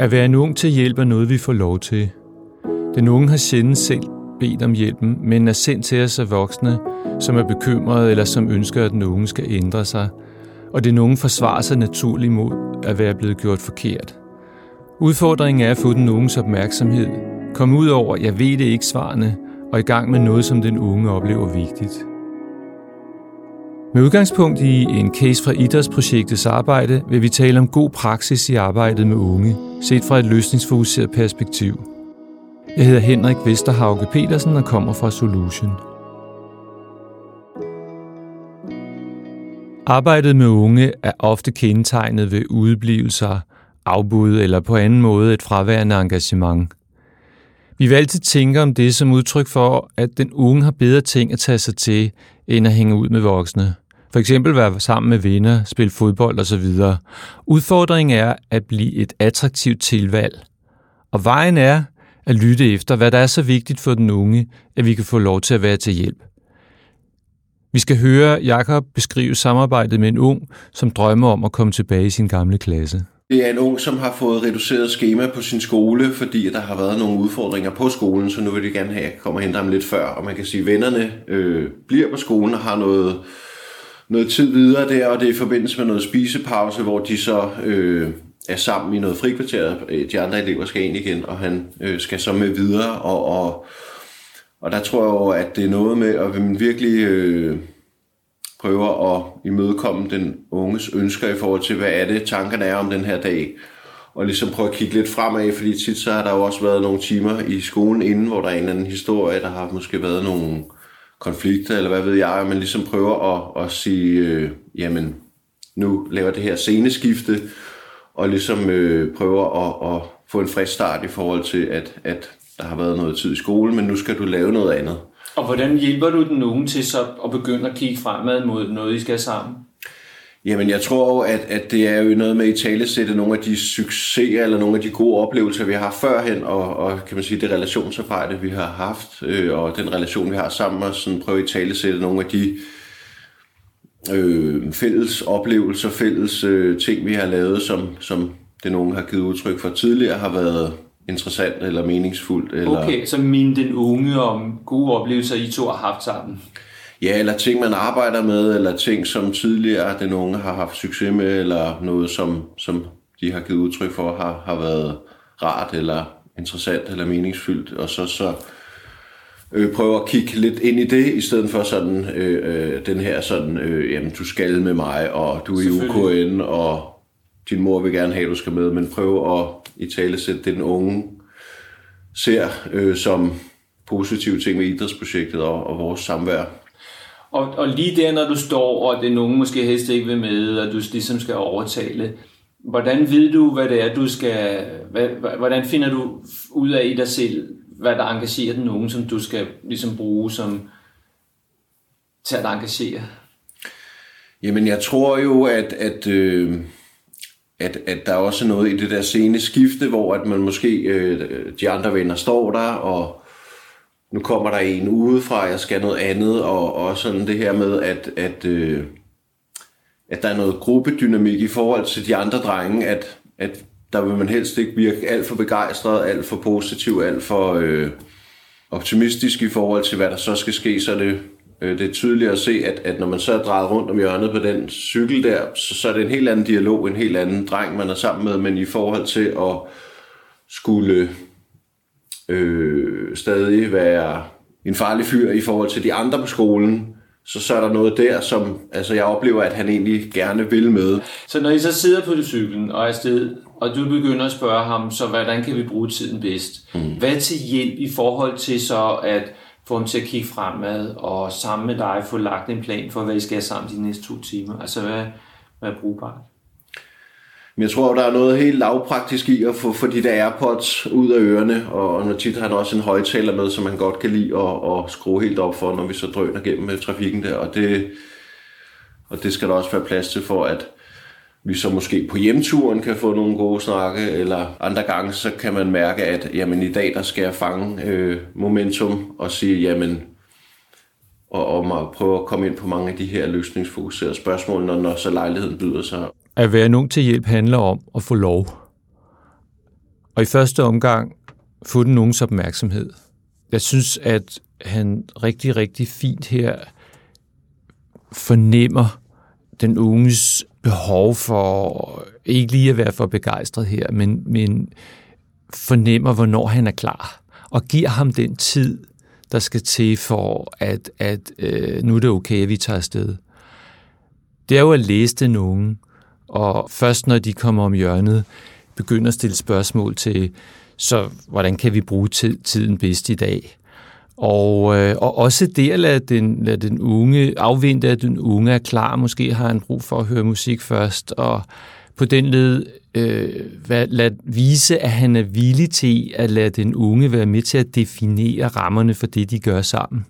At være en ung til hjælp er noget, vi får lov til. Den unge har sjældent selv bedt om hjælpen, men er sendt til os af voksne, som er bekymrede eller som ønsker, at den unge skal ændre sig. Og den unge forsvarer sig naturligt mod at være blevet gjort forkert. Udfordringen er at få den unges opmærksomhed, komme ud over, jeg ved det ikke svarene, og i gang med noget, som den unge oplever vigtigt. Med udgangspunkt i en case fra idrætsprojektets arbejde vil vi tale om god praksis i arbejdet med unge, set fra et løsningsfokuseret perspektiv. Jeg hedder Henrik Vesterhauge Petersen og kommer fra Solution. Arbejdet med unge er ofte kendetegnet ved udeblivelser, afbud eller på anden måde et fraværende engagement. Vi vil altid tænke om det som udtryk for, at den unge har bedre ting at tage sig til, end at hænge ud med voksne. For eksempel være sammen med venner, spille fodbold osv. Udfordringen er at blive et attraktivt tilvalg. Og vejen er at lytte efter, hvad der er så vigtigt for den unge, at vi kan få lov til at være til hjælp. Vi skal høre Jakob beskrive samarbejdet med en ung, som drømmer om at komme tilbage i sin gamle klasse. Det er en ung, som har fået reduceret schema på sin skole, fordi der har været nogle udfordringer på skolen, så nu vil de gerne have, at jeg kommer og henter ham lidt før. Og man kan sige, at vennerne øh, bliver på skolen og har noget noget tid videre der, og det er i forbindelse med noget spisepause, hvor de så øh, er sammen i noget frikvarter. Øh, de andre elever skal ind igen, og han øh, skal så med videre, og, og, og der tror jeg jo, at det er noget med, at man virkelig øh, prøver at imødekomme den unges ønsker i forhold til, hvad er det, tankerne er om den her dag, og ligesom prøve at kigge lidt fremad, fordi tit så har der jo også været nogle timer i skolen inden, hvor der er en eller anden historie, der har måske været nogle konflikter, eller hvad ved jeg, at man ligesom prøver at, at sige, øh, jamen, nu laver det her sceneskifte, og ligesom øh, prøver at, at få en frisk start i forhold til, at, at der har været noget tid i skolen, men nu skal du lave noget andet. Og hvordan hjælper du den unge til så at begynde at kigge fremad mod noget, I skal sammen? Jamen, jeg tror jo, at, at det er jo noget med i talesætte nogle af de succeser eller nogle af de gode oplevelser, vi har førhen, og, og kan man sige, det relationsarbejde, vi har haft, øh, og den relation, vi har sammen, og sådan prøve i talesætte nogle af de øh, fælles oplevelser, fælles øh, ting, vi har lavet, som, som det nogen har givet udtryk for tidligere, har været interessant eller meningsfuldt. Eller... Okay, så min den unge om gode oplevelser, I to har haft sammen? Ja, eller ting, man arbejder med, eller ting, som tidligere den unge har haft succes med, eller noget, som, som de har givet udtryk for, har, har været rart, eller interessant, eller meningsfyldt, og så, så øh, prøve at kigge lidt ind i det, i stedet for sådan øh, øh, den her sådan, øh, jamen du skal med mig, og du er i UKN, og din mor vil gerne have, at du skal med, men prøve at i tale sætte den unge ser øh, som positive ting med idrætsprojektet og, og vores samvær. Og, og lige der, når du står, og det nogen måske helst ikke vil med, og du ligesom skal overtale, hvordan ved du, hvad det er, du skal... Hvad, hvordan finder du ud af i dig selv, hvad der engagerer den unge, som du skal ligesom bruge som til at engagere? Jamen, jeg tror jo, at, at, øh, at, at der er også noget i det der scene skifte, hvor at man måske, øh, de andre venner står der, og nu kommer der en udefra, jeg skal noget andet, og, og sådan det her med, at, at, øh, at der er noget gruppedynamik i forhold til de andre drenge, at, at der vil man helst ikke virke alt for begejstret, alt for positiv, alt for øh, optimistisk i forhold til, hvad der så skal ske, så det, øh, det er tydeligt at se, at, at når man så er drejet rundt om hjørnet på den cykel der, så, så er det en helt anden dialog, en helt anden dreng, man er sammen med, men i forhold til at skulle øh, stadig være en farlig fyr i forhold til de andre på skolen, så, så er der noget der, som altså, jeg oplever, at han egentlig gerne vil med. Så når I så sidder på cyklen og er afsted, og du begynder at spørge ham, så hvordan kan vi bruge tiden bedst? Mm. Hvad til hjælp i forhold til så at få ham til at kigge fremad, og sammen med dig få lagt en plan for, hvad I skal have sammen de næste to timer? Altså, hvad, hvad er brugbart? Men jeg tror, der er noget helt lavpraktisk i at få, få de der AirPods ud af ørerne, og når tit har han også en højtaler med, som han godt kan lide at, at skrue helt op for, når vi så drøner gennem øh, trafikken der, og det, og det skal der også være plads til for, at vi så måske på hjemturen kan få nogle gode snakke, eller andre gange så kan man mærke, at jamen, i dag der skal jeg fange øh, momentum og sige, jamen, og og prøve at komme ind på mange af de her løsningsfokuserede spørgsmål, når, når så lejligheden byder sig. At være nogen til hjælp handler om at få lov. og i første omgang få den nogens opmærksomhed. Jeg synes, at han rigtig, rigtig fint her fornemmer den unges behov for ikke lige at være for begejstret her, men, men fornemmer, hvornår han er klar, og giver ham den tid, der skal til for, at, at øh, nu er det okay, at vi tager afsted. Det er jo at læse den unge, og først når de kommer om hjørnet, begynder at stille spørgsmål til, så hvordan kan vi bruge tid, tiden bedst i dag? Og, øh, og også det at lade den, lade den unge afvente, at den unge er klar. Måske har han brug for at høre musik først, og på den led øh, lad vise, at han er villig til at lade den unge være med til at definere rammerne for det, de gør sammen.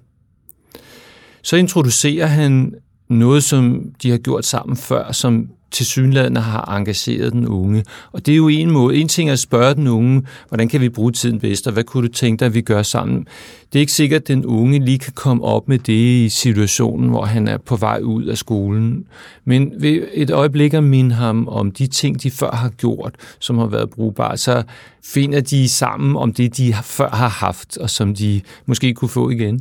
Så introducerer han noget, som de har gjort sammen før, som til synlædende har engageret den unge. Og det er jo en måde. En ting er at spørge den unge, hvordan kan vi bruge tiden bedst, og hvad kunne du tænke dig, at vi gør sammen? Det er ikke sikkert, at den unge lige kan komme op med det i situationen, hvor han er på vej ud af skolen. Men ved et øjeblik at minde ham om de ting, de før har gjort, som har været brugbare, så finder de sammen om det, de før har haft, og som de måske kunne få igen.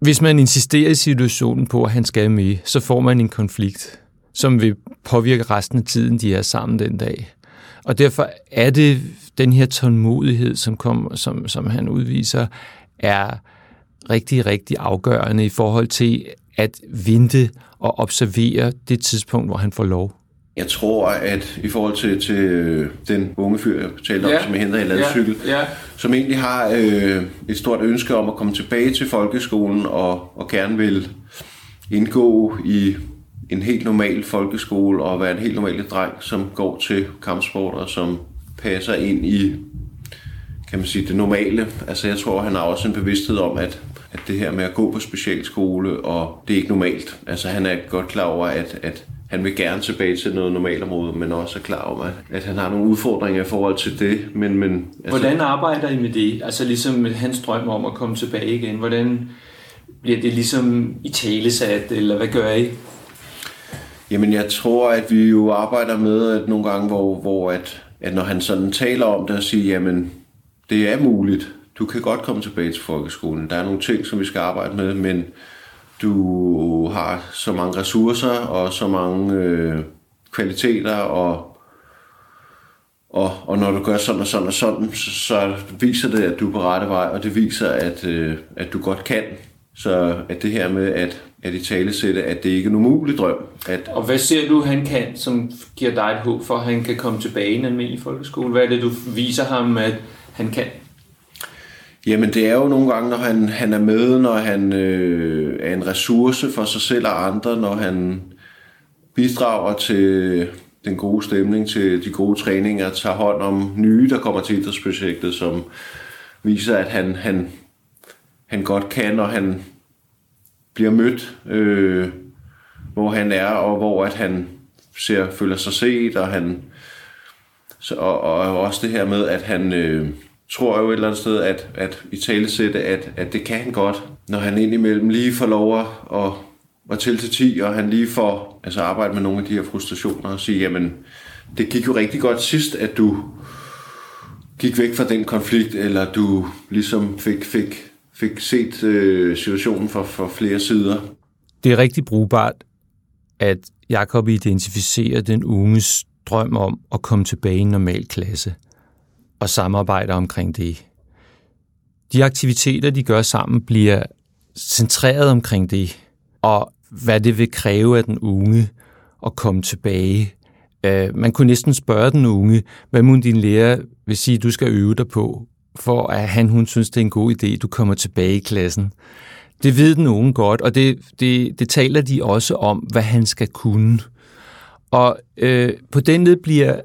Hvis man insisterer i situationen på, at han skal med, så får man en konflikt som vil påvirke resten af tiden, de er sammen den dag. Og derfor er det den her tålmodighed, som, kom, som, som han udviser, er rigtig, rigtig afgørende i forhold til at vente og observere det tidspunkt, hvor han får lov. Jeg tror, at i forhold til, til den unge fyr, jeg talte om, ja. som jeg henter i ladcykel, ja. ja. som egentlig har øh, et stort ønske om at komme tilbage til folkeskolen og, og gerne vil indgå i en helt normal folkeskole og være en helt normal dreng, som går til kampsport og som passer ind i kan man sige, det normale. Altså jeg tror, han har også en bevidsthed om, at, at det her med at gå på specialskole, og det er ikke normalt. Altså han er godt klar over, at, at han vil gerne tilbage til noget normalt område, men også er klar over, at, at han har nogle udfordringer i forhold til det. Men, men, altså... Hvordan arbejder I med det? Altså ligesom med hans drøm om at komme tilbage igen. Hvordan bliver det ligesom i talesat, eller hvad gør I? Jamen, jeg tror, at vi jo arbejder med at nogle gange, hvor, hvor at, at når han sådan taler om det og siger, jamen, det er muligt. Du kan godt komme tilbage til folkeskolen. Der er nogle ting, som vi skal arbejde med, men du har så mange ressourcer og så mange øh, kvaliteter, og, og, og når du gør sådan og sådan og sådan, så, så viser det, at du er på rette vej, og det viser, at, øh, at du godt kan. Så at det her med at at i tale sætte, at det ikke er en umulig drøm. At og hvad ser du, han kan, som giver dig et håb for, at han kan komme tilbage i en almindelig folkeskole? Hvad er det, du viser ham, at han kan? Jamen det er jo nogle gange, når han, han er med, når han øh, er en ressource for sig selv og andre, når han bidrager til den gode stemning, til de gode træninger, tager hånd om nye, der kommer til idrætsprojektet, som viser, at han, han, han godt kan, og han bliver mødt, øh, hvor han er, og hvor at han ser, føler sig set, og han så, og, og også det her med, at han øh, tror jo et eller andet sted, at, at i talesætte, at, at det kan han godt, når han indimellem lige får lov at, at, at til til 10, og han lige får altså arbejde med nogle af de her frustrationer og sige, jamen, det gik jo rigtig godt sidst, at du gik væk fra den konflikt, eller du ligesom fik, fik fik set øh, situationen fra, fra flere sider. Det er rigtig brugbart, at Jakob identificerer den unges drøm om at komme tilbage i en normal klasse og samarbejder omkring det. De aktiviteter, de gør sammen, bliver centreret omkring det, og hvad det vil kræve af den unge at komme tilbage. Øh, man kunne næsten spørge den unge, hvad må din lærer vil sige, du skal øve dig på for at han, hun synes, det er en god idé, du kommer tilbage i klassen. Det ved den unge godt, og det, det, det taler de også om, hvad han skal kunne. Og øh, på den led bliver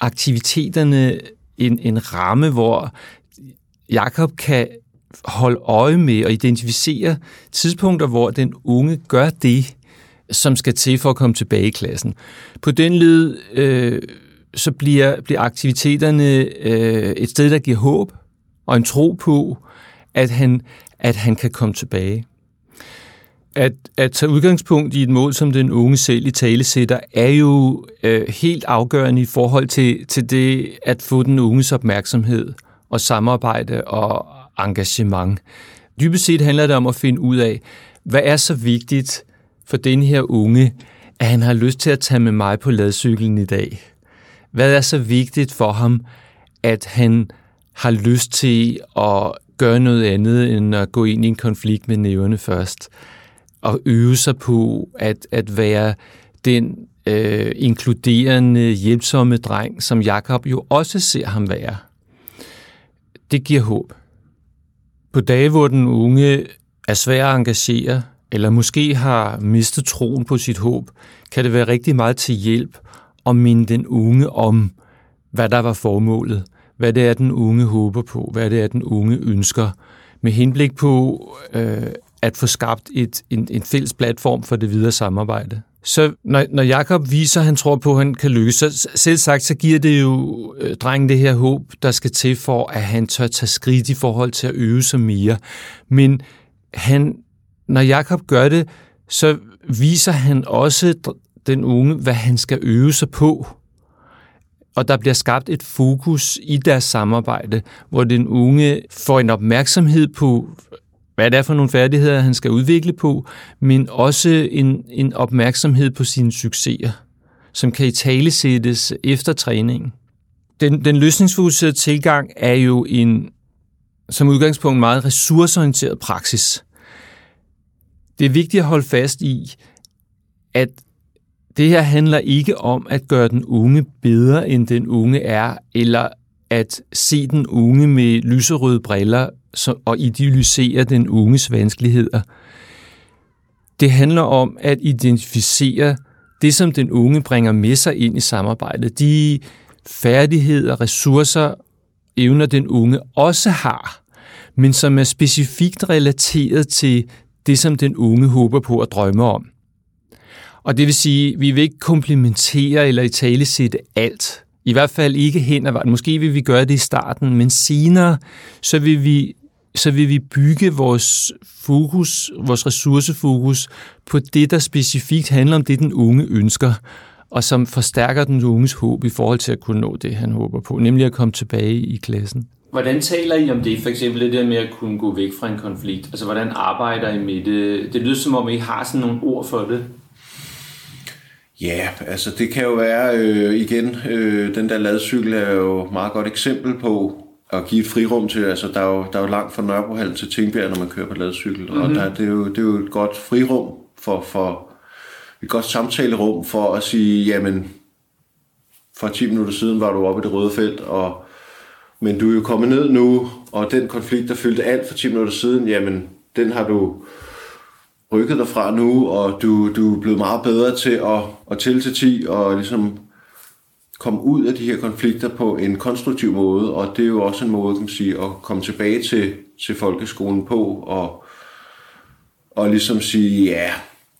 aktiviteterne en, en ramme, hvor Jakob kan holde øje med og identificere tidspunkter, hvor den unge gør det, som skal til for at komme tilbage i klassen. På den led øh, så bliver, bliver aktiviteterne øh, et sted, der giver håb, og en tro på, at han, at han kan komme tilbage. At, at tage udgangspunkt i et mål, som den unge selv i tale sætter, er jo øh, helt afgørende i forhold til, til det at få den unges opmærksomhed og samarbejde og engagement. Dybest set handler det om at finde ud af, hvad er så vigtigt for den her unge, at han har lyst til at tage med mig på ladcyklen i dag? Hvad er så vigtigt for ham, at han har lyst til at gøre noget andet, end at gå ind i en konflikt med næverne først? Og øve sig på at, at være den øh, inkluderende, hjælpsomme dreng, som Jakob jo også ser ham være. Det giver håb. På dage, hvor den unge er svær at engagere, eller måske har mistet troen på sit håb, kan det være rigtig meget til hjælp at minde den unge om, hvad der var formålet, hvad det er, den unge håber på, hvad det er, den unge ønsker, med henblik på øh, at få skabt et, en, en fælles platform for det videre samarbejde. Så når, når Jakob viser, at han tror på, at han kan lykkes, så selv sagt, så giver det jo øh, drengen det her håb, der skal til for, at han tør tage skridt i forhold til at øve sig mere. Men han, når Jakob gør det, så viser han også den unge, hvad han skal øve sig på. Og der bliver skabt et fokus i deres samarbejde, hvor den unge får en opmærksomhed på, hvad det er for nogle færdigheder, han skal udvikle på, men også en, en opmærksomhed på sine succeser, som kan i tale sættes efter træningen. Den, den løsningsfokuserede tilgang er jo en, som udgangspunkt, meget ressourceorienteret praksis. Det er vigtigt at holde fast i, at det her handler ikke om at gøre den unge bedre, end den unge er, eller at se den unge med lyserøde briller og idealisere den unges vanskeligheder. Det handler om at identificere det, som den unge bringer med sig ind i samarbejdet. De færdigheder, ressourcer, evner den unge også har, men som er specifikt relateret til det, som den unge håber på at drømme om. Og det vil sige, vi vil ikke komplementere eller i tale sætte alt. I hvert fald ikke hen ad vejen. Måske vil vi gøre det i starten, men senere, så vil vi, så vil vi bygge vores fokus, vores ressourcefokus på det, der specifikt handler om det, den unge ønsker, og som forstærker den unges håb i forhold til at kunne nå det, han håber på, nemlig at komme tilbage i klassen. Hvordan taler I om det? For eksempel det der med at kunne gå væk fra en konflikt. Altså, hvordan arbejder I med det? Det lyder som om, I har sådan nogle ord for det. Ja, altså det kan jo være, øh, igen, øh, den der ladcykel er jo et meget godt eksempel på at give et frirum til, altså der er jo, der er jo langt fra Nørrebrohallen til Tingbjerg, når man kører på ladcykel, mm-hmm. og mhm. der, det, er jo, det er jo et godt frirum for, for et godt samtalerum for at sige, jamen, for 10 minutter siden var du oppe i det røde felt, og, men du er jo kommet ned nu, og den konflikt, der fyldte alt for 10 minutter siden, jamen, den har du rykket dig fra nu, og du, du er blevet meget bedre til at, at tælle til 10 og ligesom komme ud af de her konflikter på en konstruktiv måde, og det er jo også en måde, kan man sige, at komme tilbage til, til folkeskolen på, og, og ligesom sige, ja,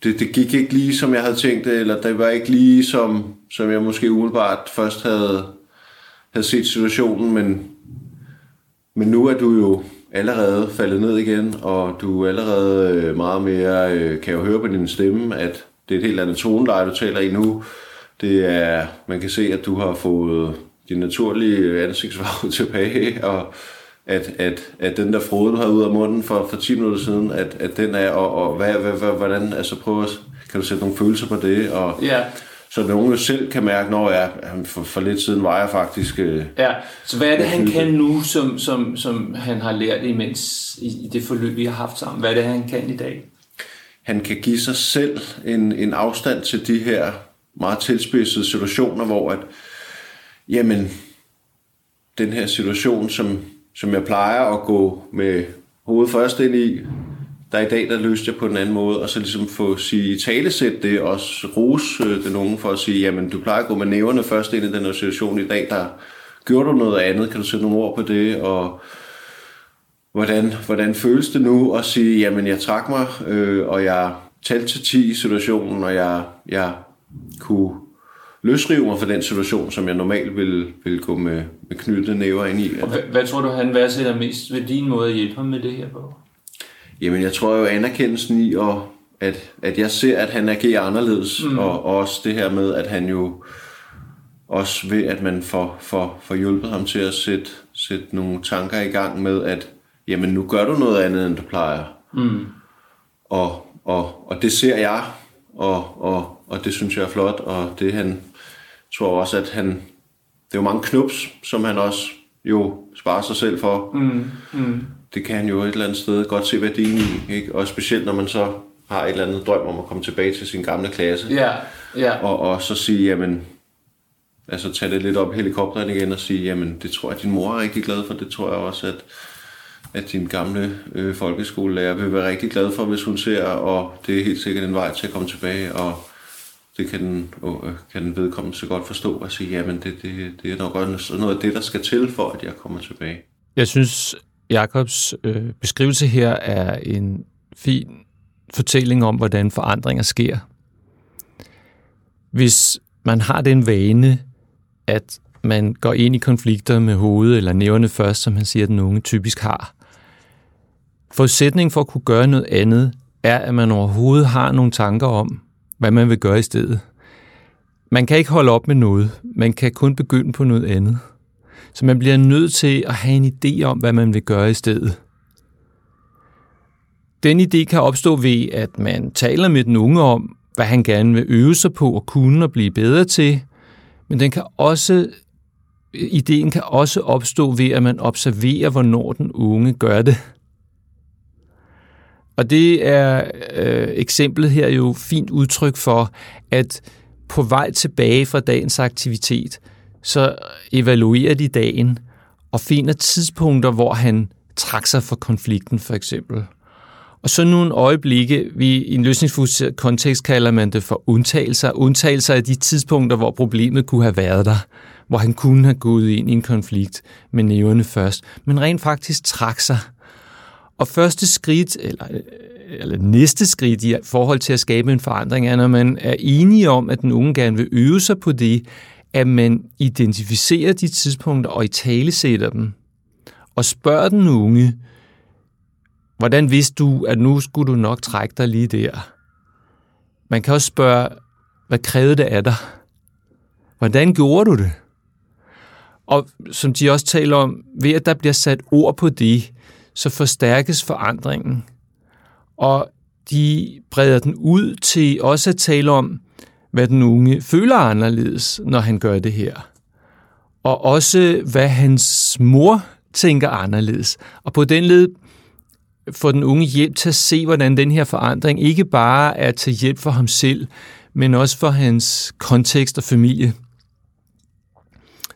det, det gik ikke lige, som jeg havde tænkt det, eller det var ikke lige, som, som jeg måske umiddelbart først havde, havde set situationen, men, men nu er du jo allerede faldet ned igen, og du er allerede øh, meget mere, øh, kan jo høre på din stemme, at det er et helt andet toneleje, du taler i nu. Det er, man kan se, at du har fået din naturlige øh, ansigtsfarve tilbage, og at, at, at den der frode, du havde ud af munden for, for 10 minutter siden, at, at den er, og, og hvad, hvad, hvad, hvordan, altså prøv at, kan du sætte nogle følelser på det, og, ja så nogen jo selv kan mærke, når jeg for, for lidt siden var jeg faktisk... Øh, ja, så hvad er det, han kan nu, som, som, som han har lært imens i, i det forløb, vi har haft sammen? Hvad er det, han kan i dag? Han kan give sig selv en, en afstand til de her meget tilspidsede situationer, hvor at, jamen, den her situation, som, som jeg plejer at gå med hovedet først ind i, der i dag, der løste jeg på en anden måde, og så ligesom få sige i talesæt det, også rose øh, den unge for at sige, jamen du plejer at gå med næverne først ind i den her situation i dag, der gjorde du noget andet, kan du sætte nogle ord på det, og hvordan, hvordan føles det nu at sige, jamen jeg trak mig, øh, og jeg talte til 10 i situationen, og jeg, jeg kunne løsrive mig fra den situation, som jeg normalt ville, ville gå med, med knyttede næver ind i. Og hvad, hvad tror du, han værdsætter mest ved din måde at hjælpe ham med det her på? Jamen, jeg tror jo, anerkendelsen i at, at, at jeg ser, at han agerer anderledes, mm. og, og også det her med, at han jo også ved, at man får, får, får hjulpet ham til at sætte, sætte nogle tanker i gang med, at jamen nu gør du noget andet, end du plejer. Mm. Og, og, og det ser jeg, og, og, og det synes jeg er flot, og det han tror også, at han, det er jo mange knups, som han også jo sparer sig selv for. Mm. Mm. Det kan han jo et eller andet sted godt se værdien i, ikke? og specielt når man så har et eller andet drøm om at komme tilbage til sin gamle klasse. Ja, ja. Og, og så sige, jamen, altså tage det lidt op i helikopteren igen og sige, jamen, det tror jeg, din mor er rigtig glad for. Det tror jeg også, at, at din gamle øh, folkeskolelærer vil være rigtig glad for, hvis hun ser, og det er helt sikkert en vej til at komme tilbage, og det kan den, øh, kan den vedkommende så godt forstå og sige, jamen det, det, det er nok også noget af det, der skal til for, at jeg kommer tilbage. Jeg synes, Jakobs øh, beskrivelse her er en fin fortælling om, hvordan forandringer sker. Hvis man har den vane, at man går ind i konflikter med hovedet eller næverne først, som han siger, at den unge typisk har. Forudsætningen for at kunne gøre noget andet, er, at man overhovedet har nogle tanker om, hvad man vil gøre i stedet. Man kan ikke holde op med noget. Man kan kun begynde på noget andet. Så man bliver nødt til at have en idé om, hvad man vil gøre i stedet. Den idé kan opstå ved, at man taler med den unge om, hvad han gerne vil øve sig på og kunne og blive bedre til, men den kan også, ideen kan også opstå ved, at man observerer, hvornår den unge gør det. Og det er øh, eksemplet her jo fint udtryk for, at på vej tilbage fra dagens aktivitet, så evaluerer de dagen og finder tidspunkter, hvor han trak sig fra konflikten for eksempel. Og så nogle øjeblikke, vi i en løsningsfokuseret kontekst kalder man det for undtagelser. Undtagelser af de tidspunkter, hvor problemet kunne have været der. Hvor han kunne have gået ind i en konflikt med næverne først. Men rent faktisk trak sig. Og første skridt, eller, eller næste skridt i forhold til at skabe en forandring, er, når man er enige om, at den unge gerne vil øve sig på det, at man identificerer de tidspunkter og i tale sætter dem. Og spørger den unge, Hvordan vidste du, at nu skulle du nok trække dig lige der? Man kan også spørge, hvad krævede det af dig? Hvordan gjorde du det? Og som de også taler om, ved at der bliver sat ord på det, så forstærkes forandringen. Og de breder den ud til også at tale om, hvad den unge føler anderledes, når han gør det her. Og også, hvad hans mor tænker anderledes. Og på den led få den unge hjælp til at se, hvordan den her forandring ikke bare er til hjælp for ham selv, men også for hans kontekst og familie.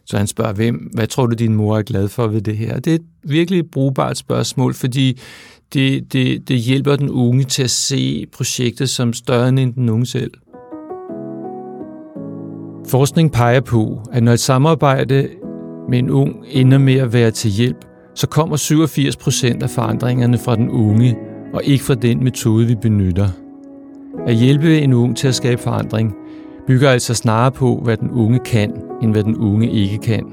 Så han spørger, hvem, hvad tror du, din mor er glad for ved det her? Det er et virkelig brugbart spørgsmål, fordi det, det, det hjælper den unge til at se projektet som større end den unge selv. Forskning peger på, at når et samarbejde med en ung ender med at være til hjælp, så kommer 87 procent af forandringerne fra den unge, og ikke fra den metode, vi benytter. At hjælpe en ung til at skabe forandring bygger altså snarere på, hvad den unge kan, end hvad den unge ikke kan.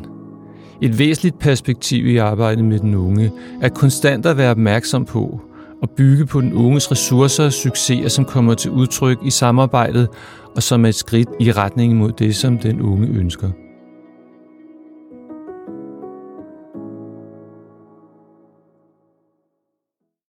Et væsentligt perspektiv i arbejdet med den unge er konstant at være opmærksom på og bygge på den unges ressourcer og succeser, som kommer til udtryk i samarbejdet og som er et skridt i retning mod det, som den unge ønsker.